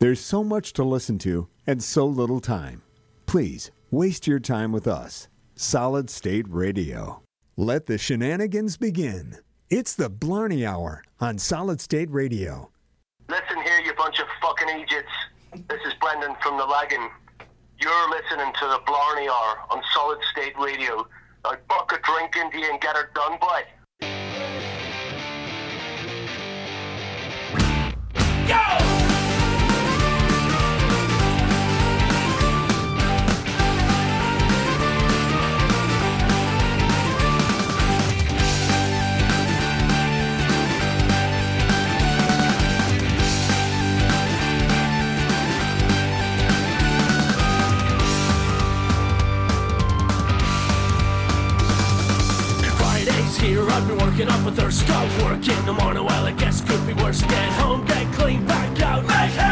There's so much to listen to and so little time. Please waste your time with us. Solid State Radio. Let the shenanigans begin. It's the Blarney Hour on Solid State Radio. Listen here, you bunch of fucking idiots. This is Brendan from the Lagan. You're listening to the Blarney Hour on Solid State Radio. Now, buck a drink into you and get her done, boy. Go! Picking up with her stop working. Tomorrow, well, I guess could be worse. Get home, get clean, back out, make hay.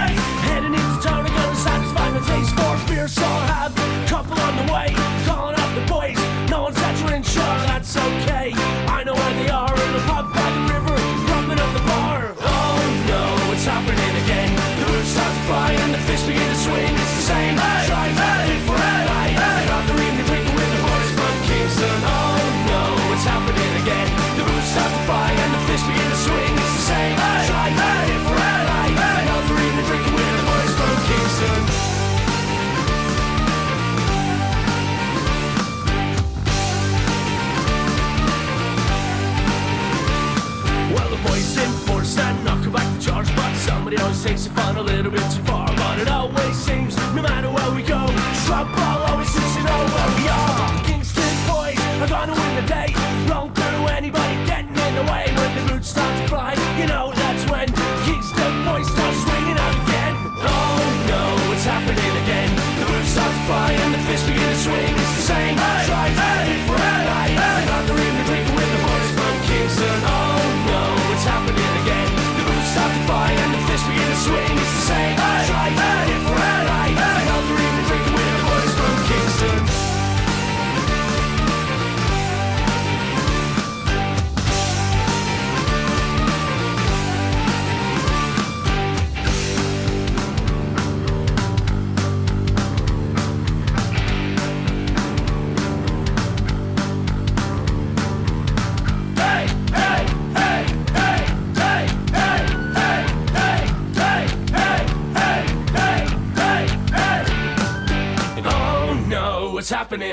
Somebody always takes it fun a little bit too far. But it always seems, no matter where we go, trouble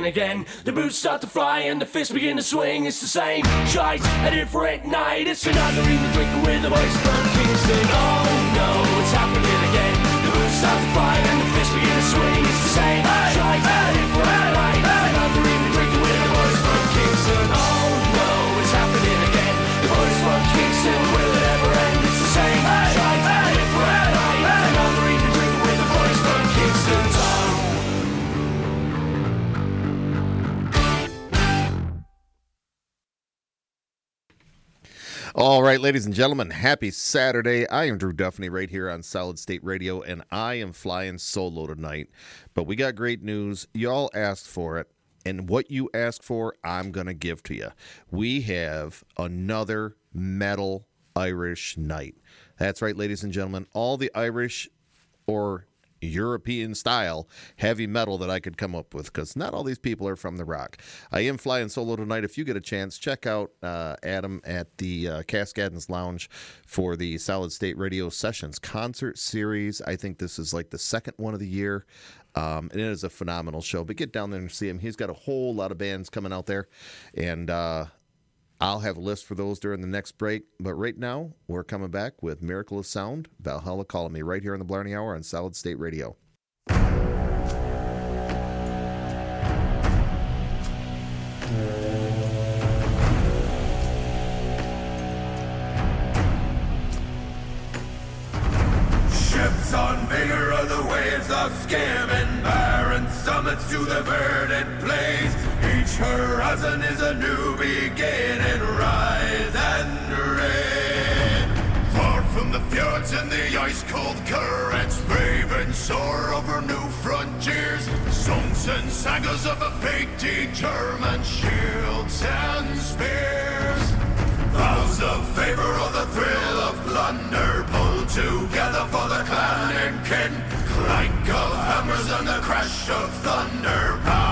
it's again. The boots start to fly and the fists begin to swing. It's the same shite, a different night. It's another evening drinking with the boys from Kingston. Oh no, it's happening again. The boots start to fly and the fists begin to swing. It's the same shite, a different night. All right, ladies and gentlemen, happy Saturday. I am Drew Duffney right here on Solid State Radio, and I am flying solo tonight. But we got great news. Y'all asked for it, and what you asked for, I'm going to give to you. We have another metal Irish night. That's right, ladies and gentlemen. All the Irish or European style heavy metal that I could come up with because not all these people are from the rock. I am flying solo tonight. If you get a chance, check out uh, Adam at the uh, Cascadens Lounge for the Solid State Radio Sessions concert series. I think this is like the second one of the year. Um, and it is a phenomenal show. But get down there and see him. He's got a whole lot of bands coming out there. And uh, I'll have a list for those during the next break. But right now, we're coming back with Miracle of Sound, Valhalla Calling Me, right here on the Blarney Hour on Solid State Radio. Ships on vigor of the waves of skimming barren summits to the verdant plains. Each horizon is a new beginning. Rise and reign. Far from the fjords and the ice-cold currents, brave and soar over new frontiers. Songs and sagas of a fate determined, shields and spears. Vows of favor or the thrill of plunder, pulled Together for the clan and kin. Clank of hammers and the crash of thunder.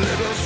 little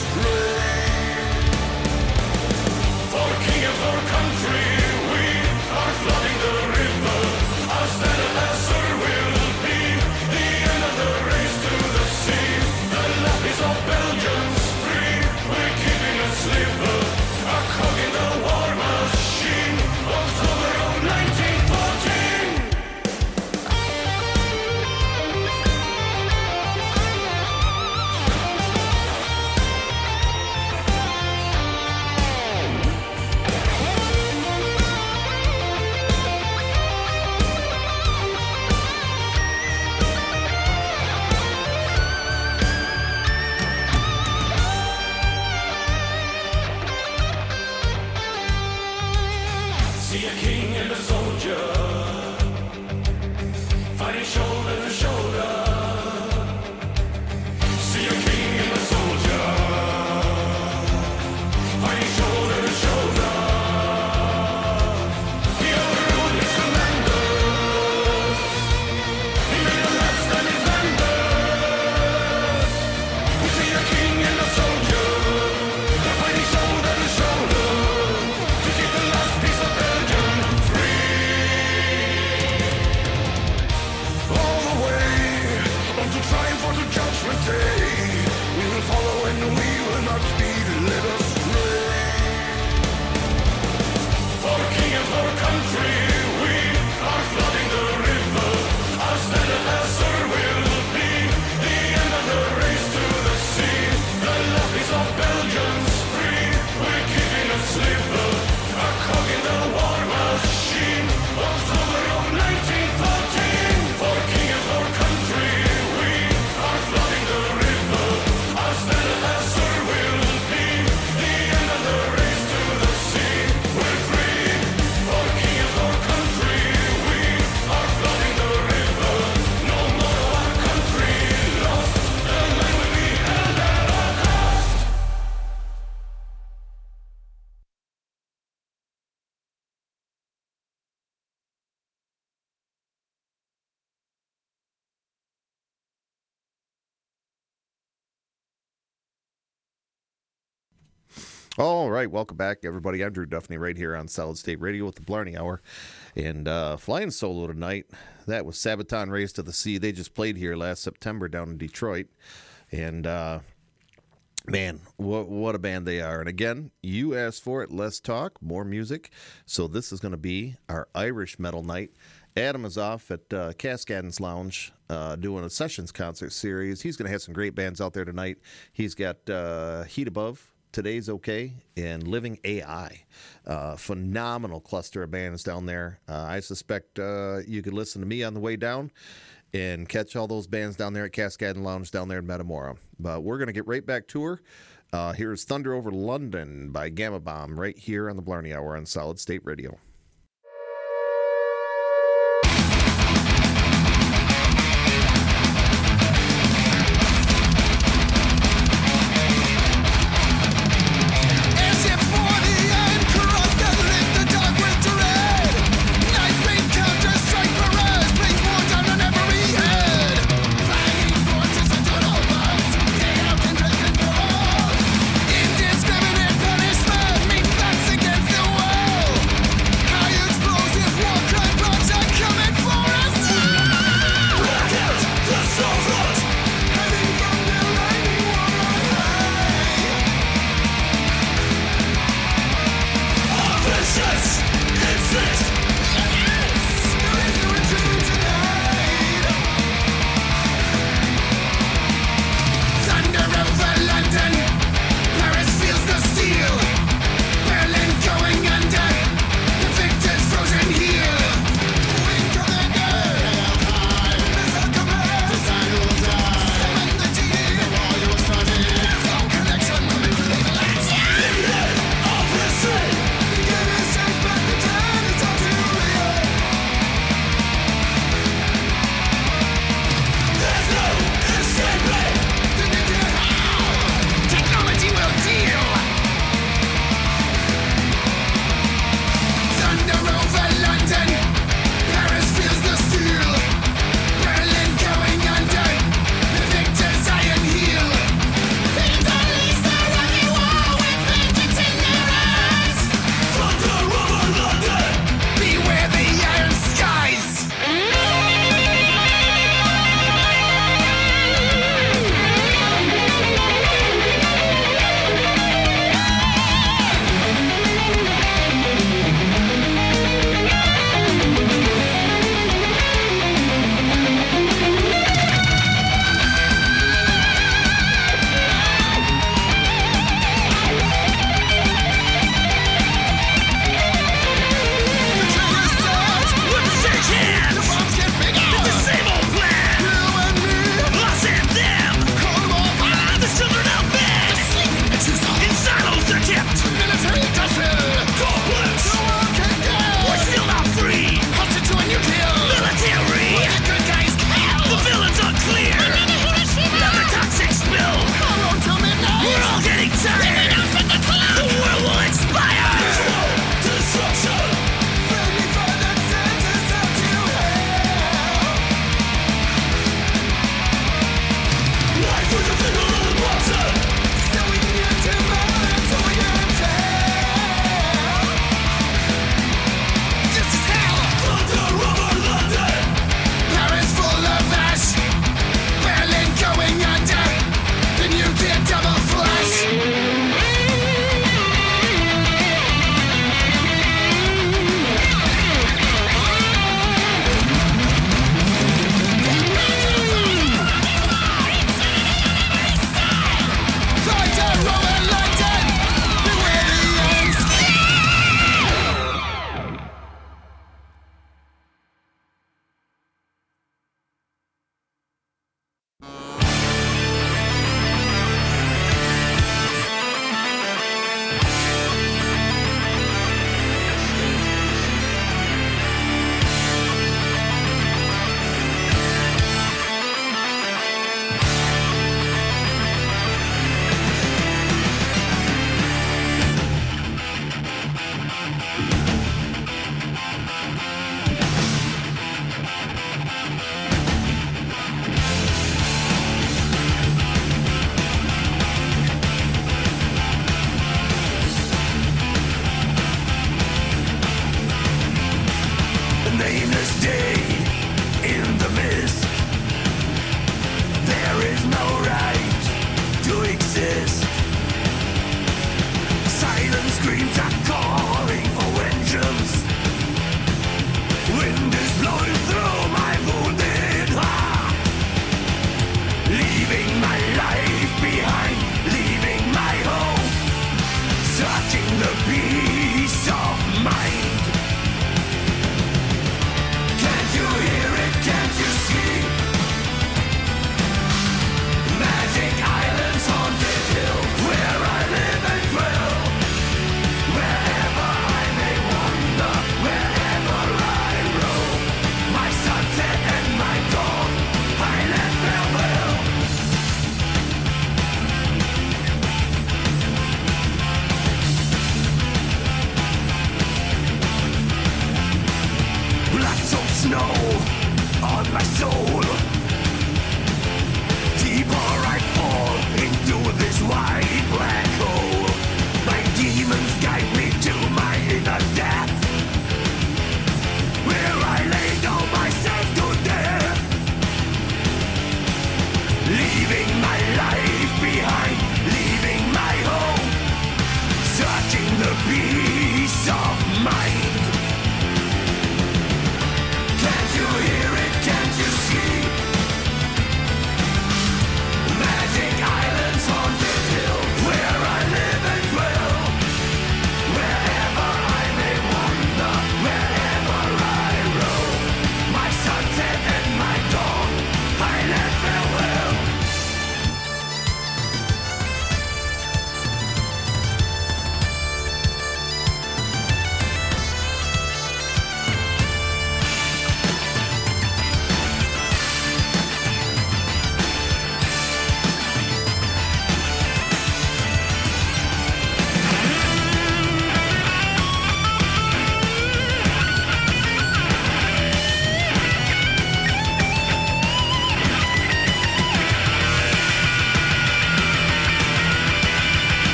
All right, welcome back, everybody. I'm Drew Duffney right here on Solid State Radio with the Blarney Hour. And uh, flying solo tonight, that was Sabaton Race to the Sea. They just played here last September down in Detroit. And uh, man, what, what a band they are. And again, you asked for it. Let's talk more music. So this is going to be our Irish metal night. Adam is off at uh, Cascadens Lounge uh, doing a sessions concert series. He's going to have some great bands out there tonight. He's got uh, Heat Above, Today's Okay, and Living AI. Uh, phenomenal cluster of bands down there. Uh, I suspect uh, you could listen to me on the way down and catch all those bands down there at Cascade Lounge down there in Metamora. But we're going to get right back to her. Uh, here's Thunder Over London by Gama Bomb right here on the Blarney Hour on Solid State Radio.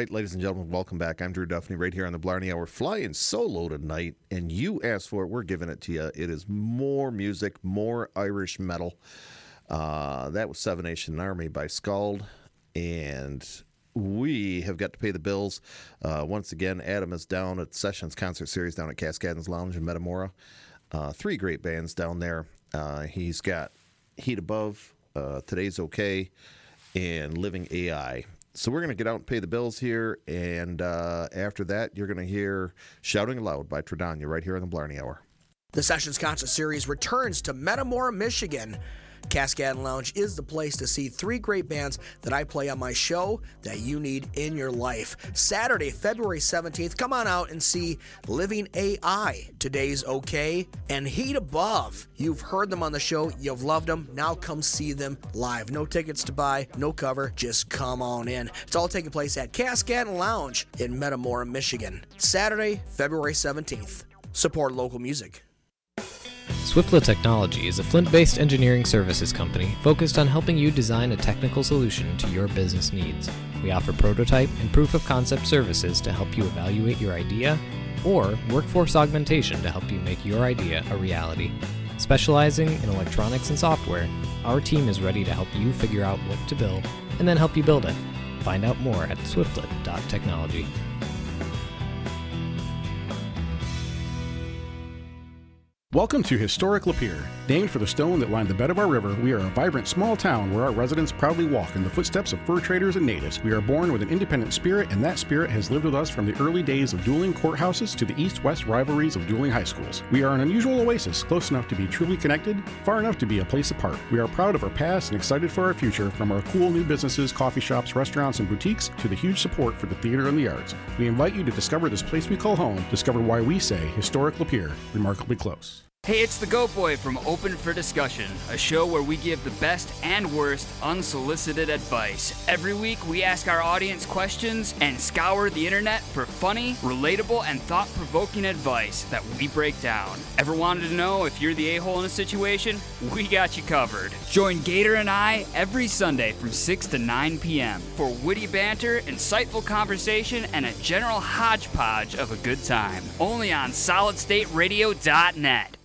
Right, ladies and gentlemen, welcome back. I'm Drew Duffney right here on the Blarney Hour, flying solo tonight, and you asked for it. We're giving it to you. It is more music, more Irish metal. Uh, that was Seven Nation Army by Scald, and we have got to pay the bills. Uh, once again, Adam is down at Sessions Concert Series down at Cascadens Lounge in Metamora. Uh, three great bands down there. Uh, he's got Heat Above, uh, Today's Okay, and Living AI. So we're going to get out and pay the bills here, and uh, after that, you're going to hear Shouting Aloud by Tradania right here on the Blarney Hour. The Sessions Concert Series returns to Metamora, Michigan. Cascade Lounge is the place to see three great bands that I play on my show that you need in your life. Saturday, February 17th, come on out and see Living AI, Today's Okay, and Heat Above. You've heard them on the show, you've loved them, now come see them live. No tickets to buy, no cover, just come on in. It's all taking place at Cascade Lounge in Metamora, Michigan. Saturday, February 17th. Support local music. Swiftlet Technology is a Flint based engineering services company focused on helping you design a technical solution to your business needs. We offer prototype and proof of concept services to help you evaluate your idea or workforce augmentation to help you make your idea a reality. Specializing in electronics and software, our team is ready to help you figure out what to build and then help you build it. Find out more at swiftlet.technology. Welcome to Historic Lapeer. Named for the stone that lined the bed of our river, we are a vibrant small town where our residents proudly walk in the footsteps of fur traders and natives. We are born with an independent spirit, and that spirit has lived with us from the early days of dueling courthouses to the east west rivalries of dueling high schools. We are an unusual oasis, close enough to be truly connected, far enough to be a place apart. We are proud of our past and excited for our future, from our cool new businesses, coffee shops, restaurants, and boutiques to the huge support for the theater and the arts. We invite you to discover this place we call home, discover why we say Historic Lapeer, remarkably close. Hey, it's the Goat Boy from Open for Discussion, a show where we give the best and worst unsolicited advice. Every week, we ask our audience questions and scour the internet for funny, relatable, and thought provoking advice that we break down. Ever wanted to know if you're the a hole in a situation? We got you covered. Join Gator and I every Sunday from 6 to 9 p.m. for witty banter, insightful conversation, and a general hodgepodge of a good time. Only on solidstateradio.net.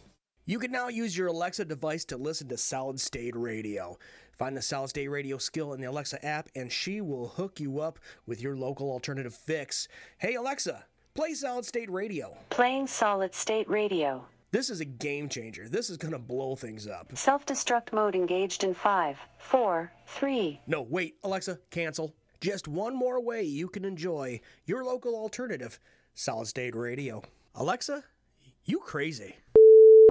You can now use your Alexa device to listen to Solid State Radio. Find the Solid State Radio skill in the Alexa app, and she will hook you up with your local alternative fix. Hey, Alexa, play Solid State Radio. Playing solid state radio. This is a game changer. This is going to blow things up. Self destruct mode engaged in five, four, three. No, wait, Alexa, cancel. Just one more way you can enjoy your local alternative, Solid State Radio. Alexa, you crazy.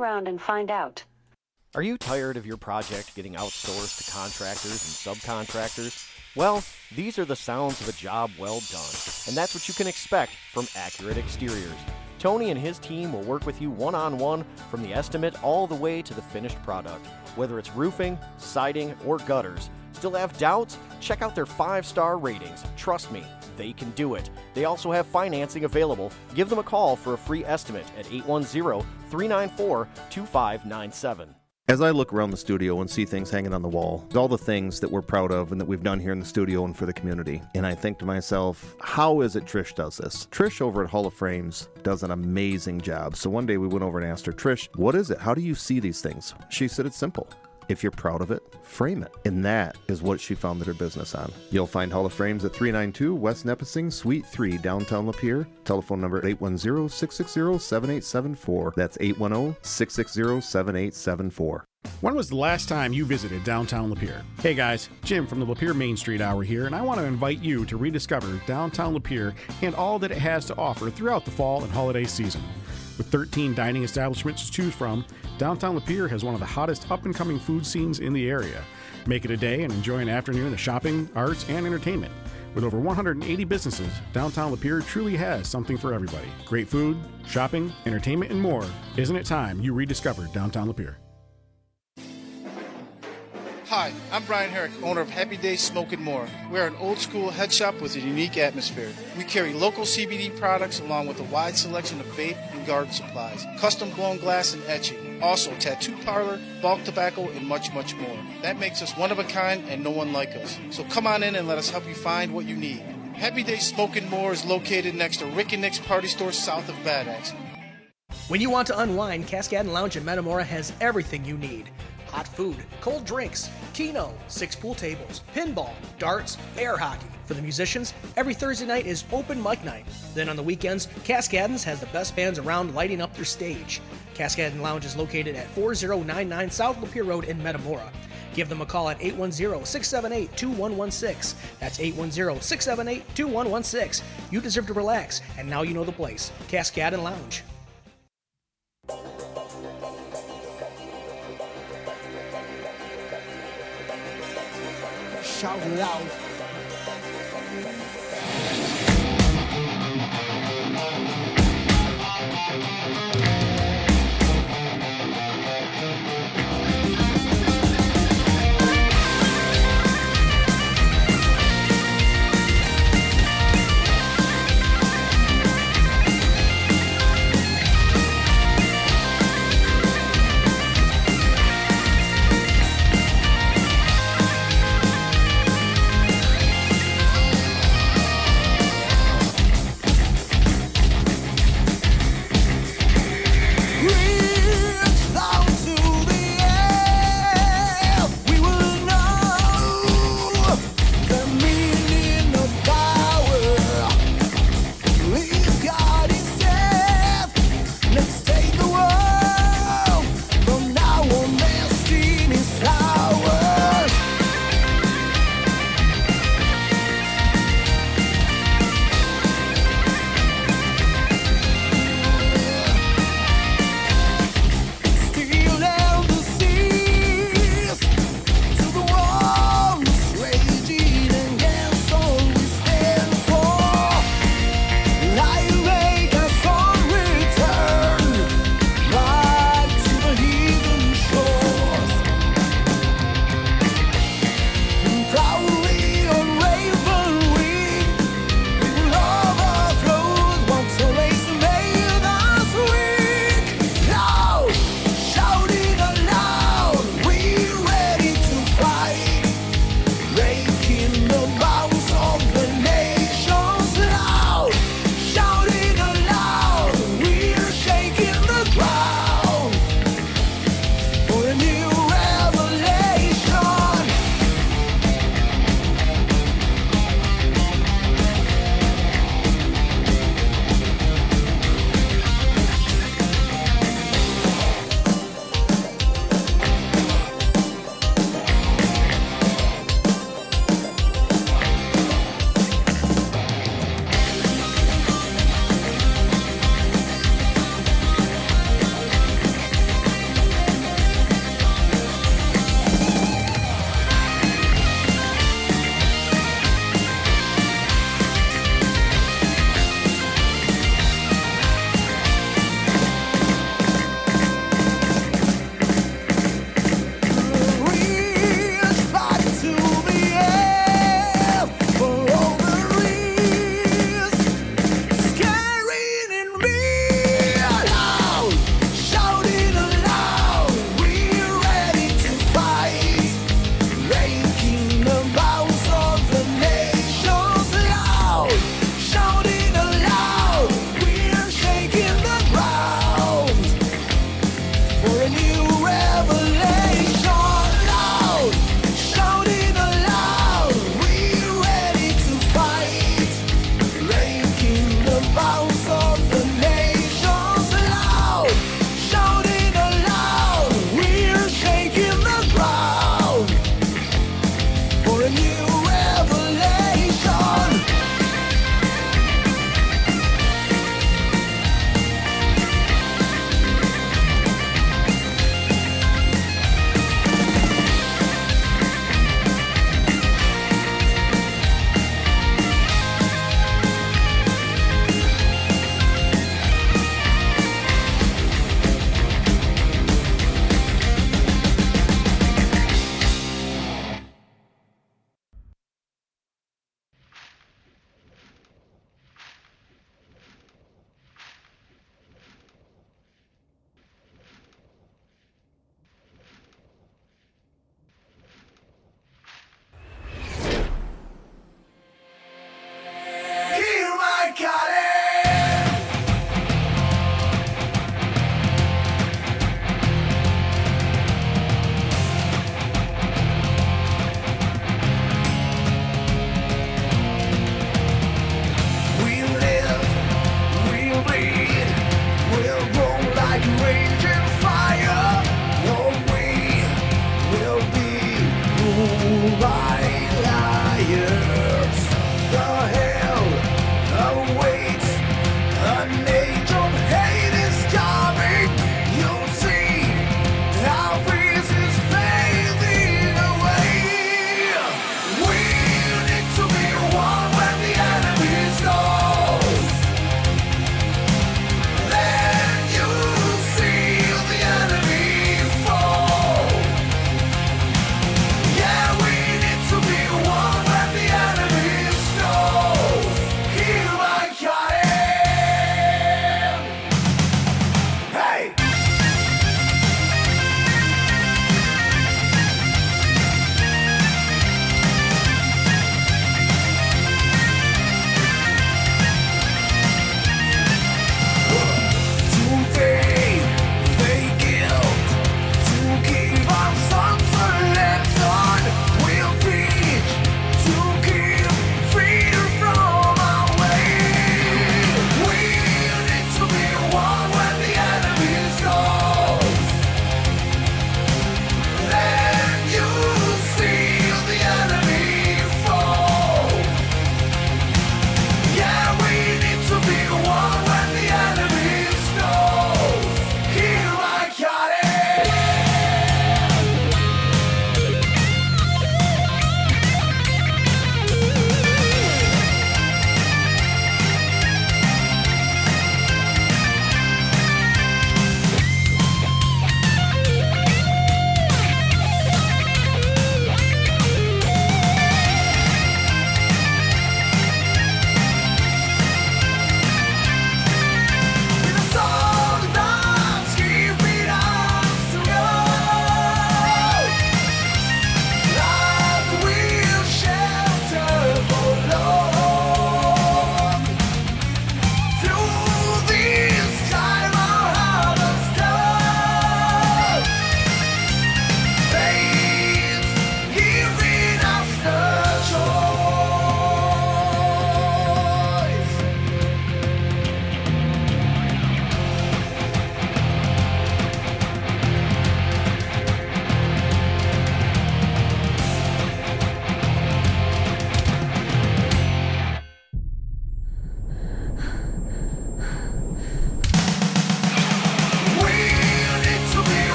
Around and find out. Are you tired of your project getting outsourced to contractors and subcontractors? Well, these are the sounds of a job well done, and that's what you can expect from Accurate Exteriors. Tony and his team will work with you one on one from the estimate all the way to the finished product. Whether it's roofing, siding, or gutters, still have doubts? Check out their five star ratings. Trust me, they can do it. They also have financing available. Give them a call for a free estimate at 810 394 2597. As I look around the studio and see things hanging on the wall, all the things that we're proud of and that we've done here in the studio and for the community, and I think to myself, how is it Trish does this? Trish over at Hall of Frames does an amazing job. So one day we went over and asked her, Trish, what is it? How do you see these things? She said it's simple. If you're proud of it, frame it. And that is what she founded her business on. You'll find Hall of Frames at 392 West Nepessing, Suite 3, downtown Lapeer. Telephone number 810 660 7874. That's 810 660 7874. When was the last time you visited downtown Lapeer? Hey guys, Jim from the Lapeer Main Street Hour here, and I want to invite you to rediscover downtown Lapeer and all that it has to offer throughout the fall and holiday season. With 13 dining establishments to choose from, downtown Lapeer has one of the hottest up and coming food scenes in the area. Make it a day and enjoy an afternoon of shopping, arts, and entertainment. With over 180 businesses, downtown Lapeer truly has something for everybody. Great food, shopping, entertainment, and more. Isn't it time you rediscovered downtown Lapeer? Hi, I'm Brian Herrick, owner of Happy Days Smoke and More. We're an old school head shop with a unique atmosphere. We carry local CBD products along with a wide selection of vape and garden supplies, custom blown glass and etching, also tattoo parlor, bulk tobacco, and much, much more. That makes us one of a kind and no one like us. So come on in and let us help you find what you need. Happy Days Smoke and More is located next to Rick and Nick's Party Store south of Bad Axe. When you want to unwind, Cascade Lounge in Metamora has everything you need. Hot food, cold drinks, keno, six pool tables, pinball, darts, air hockey. For the musicians, every Thursday night is open mic night. Then on the weekends, Cascadens has the best bands around lighting up their stage. Cascade Lounge is located at 4099 South Lapeer Road in Metamora. Give them a call at 810-678-2116. That's 810-678-2116. You deserve to relax, and now you know the place. Cascade Lounge. Shout it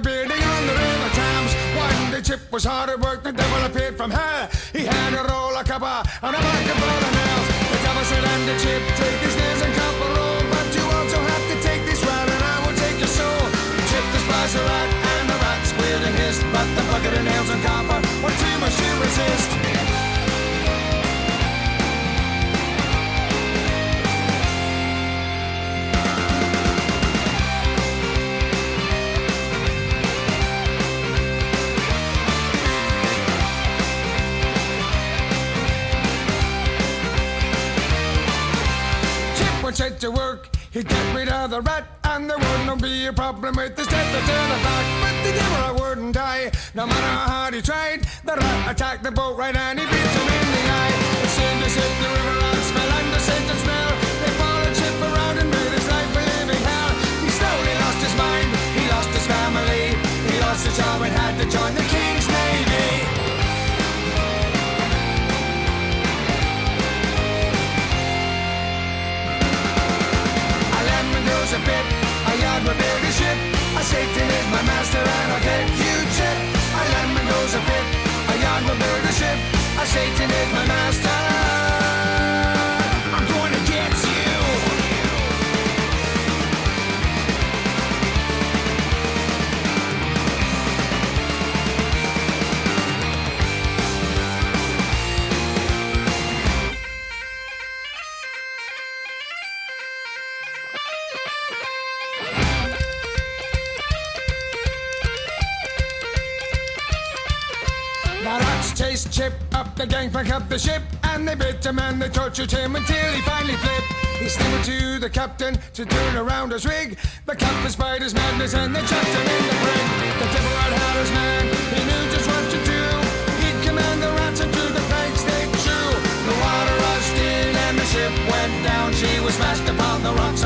building on the river Thames. One day Chip was hard at work, the devil appeared from hell. He had a roll of copper and a full of nails. The devil said, and the Chip, take these nails and copper roll, but you also have to take this rat and I will take your soul. Chip the rat and the rat squealed and hissed, but the bucket of nails and copper were too much to resist. Set to work. He'd get rid of the rat, and there wouldn't be a problem with the step to it back. But the I wouldn't die, no matter how hard he tried. The rat attacked the boat right, and he beat him in the eye. It seemed as if the river and rats fell under Satan's spell. They followed Chip around and made his life a living hell. He slowly lost his mind, he lost his family, he lost his job and had to join the Satan is my master and I'll get you chip. A lemon goes a bit, a yard will build a ship. A Satan is my master. Chip up the gangplank of the ship, and they bit him and they tortured him until he finally flipped. He stammered to the captain to turn around his rig. The captain spied his madness and they chucked him in the brig. The devil had had his man, he knew just what to do. He'd command the rats into the planks they chew. The water rushed in and the ship went down. She was smashed upon the rocks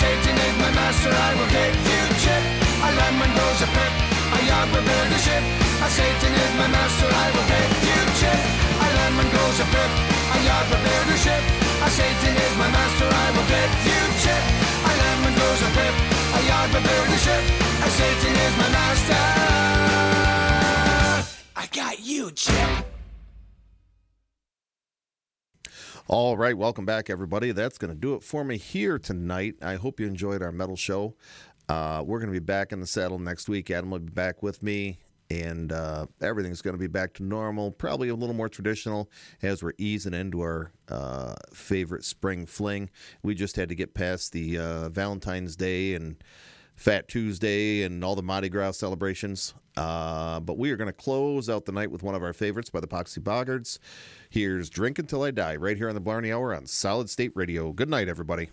Satan is my master, I will get you chip. A lemon grows a pip, a yard will build a ship. A Satan is my master, I will get you chip. A lemon grows a pip, a yard will build a ship. A Satan is my master, I will get you chip. A lemon grows a pip, a yard will build a ship. A Satan is my master. I got you, Chip. All right, welcome back, everybody. That's going to do it for me here tonight. I hope you enjoyed our metal show. Uh, we're going to be back in the saddle next week. Adam will be back with me, and uh, everything's going to be back to normal. Probably a little more traditional as we're easing into our uh, favorite spring fling. We just had to get past the uh, Valentine's Day and Fat Tuesday and all the Mardi Gras celebrations. Uh, but we are going to close out the night with one of our favorites by the Poxy Boggards. Here's Drink Until I Die right here on the Blarney Hour on Solid State Radio. Good night, everybody.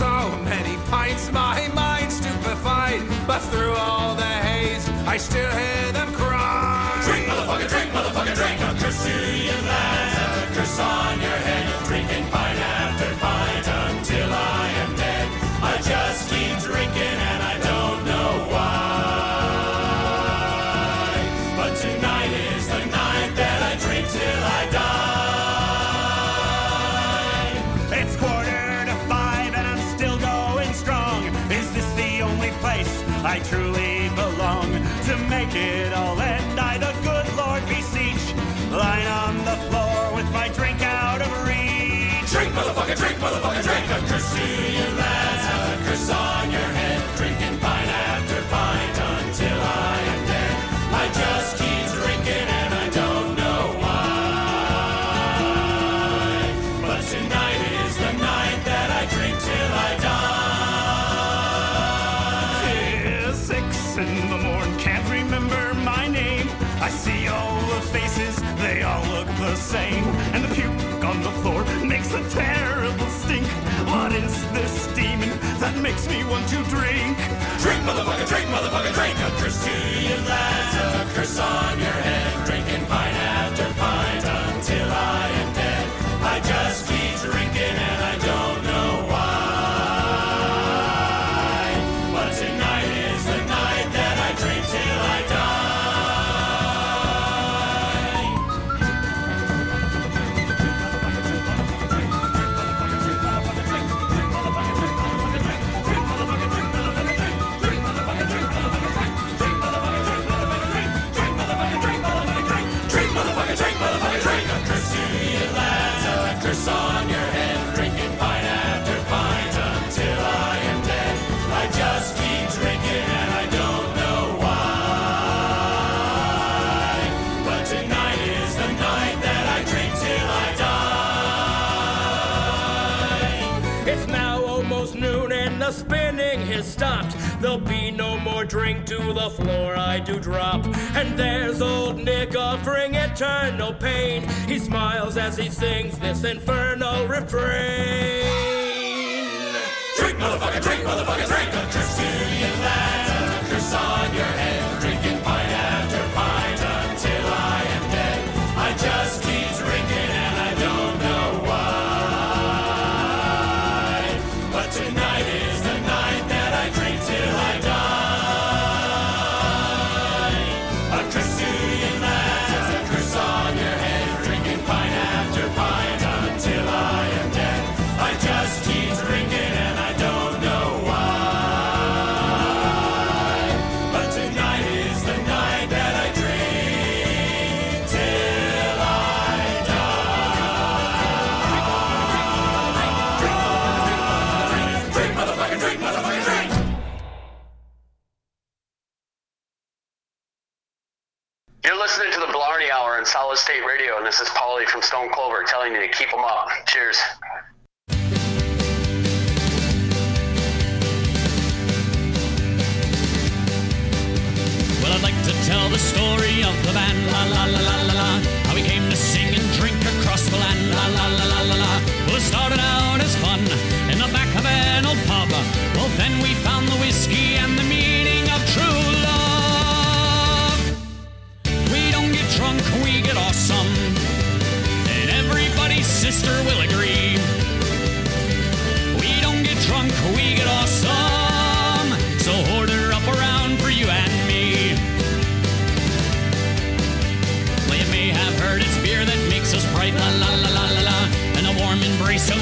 So many pints, my mind stupefied. But through all the haze, I still hear them cry. Drink, motherfucker, drink, motherfucker, drink. A curse to you, lads. A curse on your head. Motherfucker, drink, motherfucker, drink. A curse to you, lads. A curse on your head. Drinking pint after pint until I am dead. I just keep drinking and I don't know why. But tonight is the night that I drink till I die. It's six in the morning, can't remember my name. I see all the faces, they all look the same. makes me want to drink. Drink, motherfucker, drink. to the floor I do drop. And there's old Nick offering eternal pain. He smiles as he sings this infernal refrain. Drink, motherfucker, drink, motherfucker, drink. A Castilian lad, a curse on your head. continue to keep them up.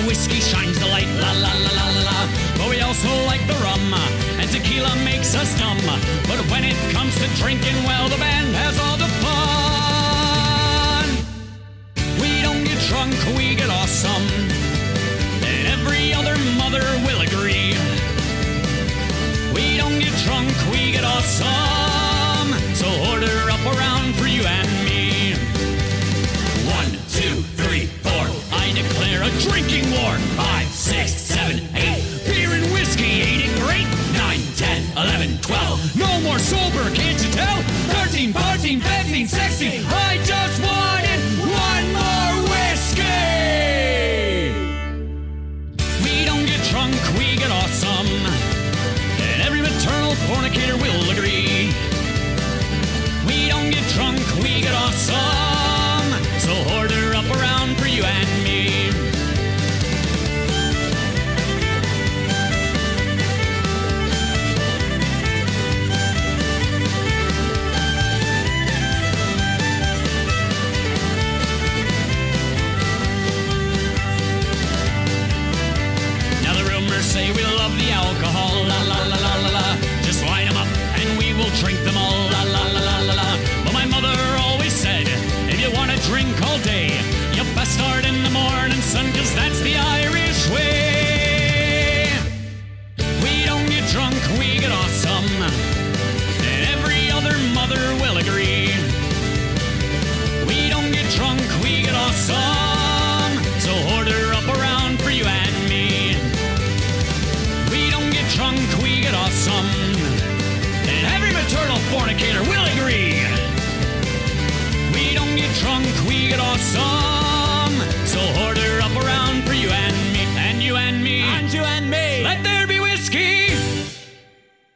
whiskey shines the light, la la la la la. But we also like the rum, and tequila makes us dumb. But when it comes to drinking, well, the band has all the fun. We don't get drunk, we get awesome. And every other mother will agree. We don't get drunk, we get awesome.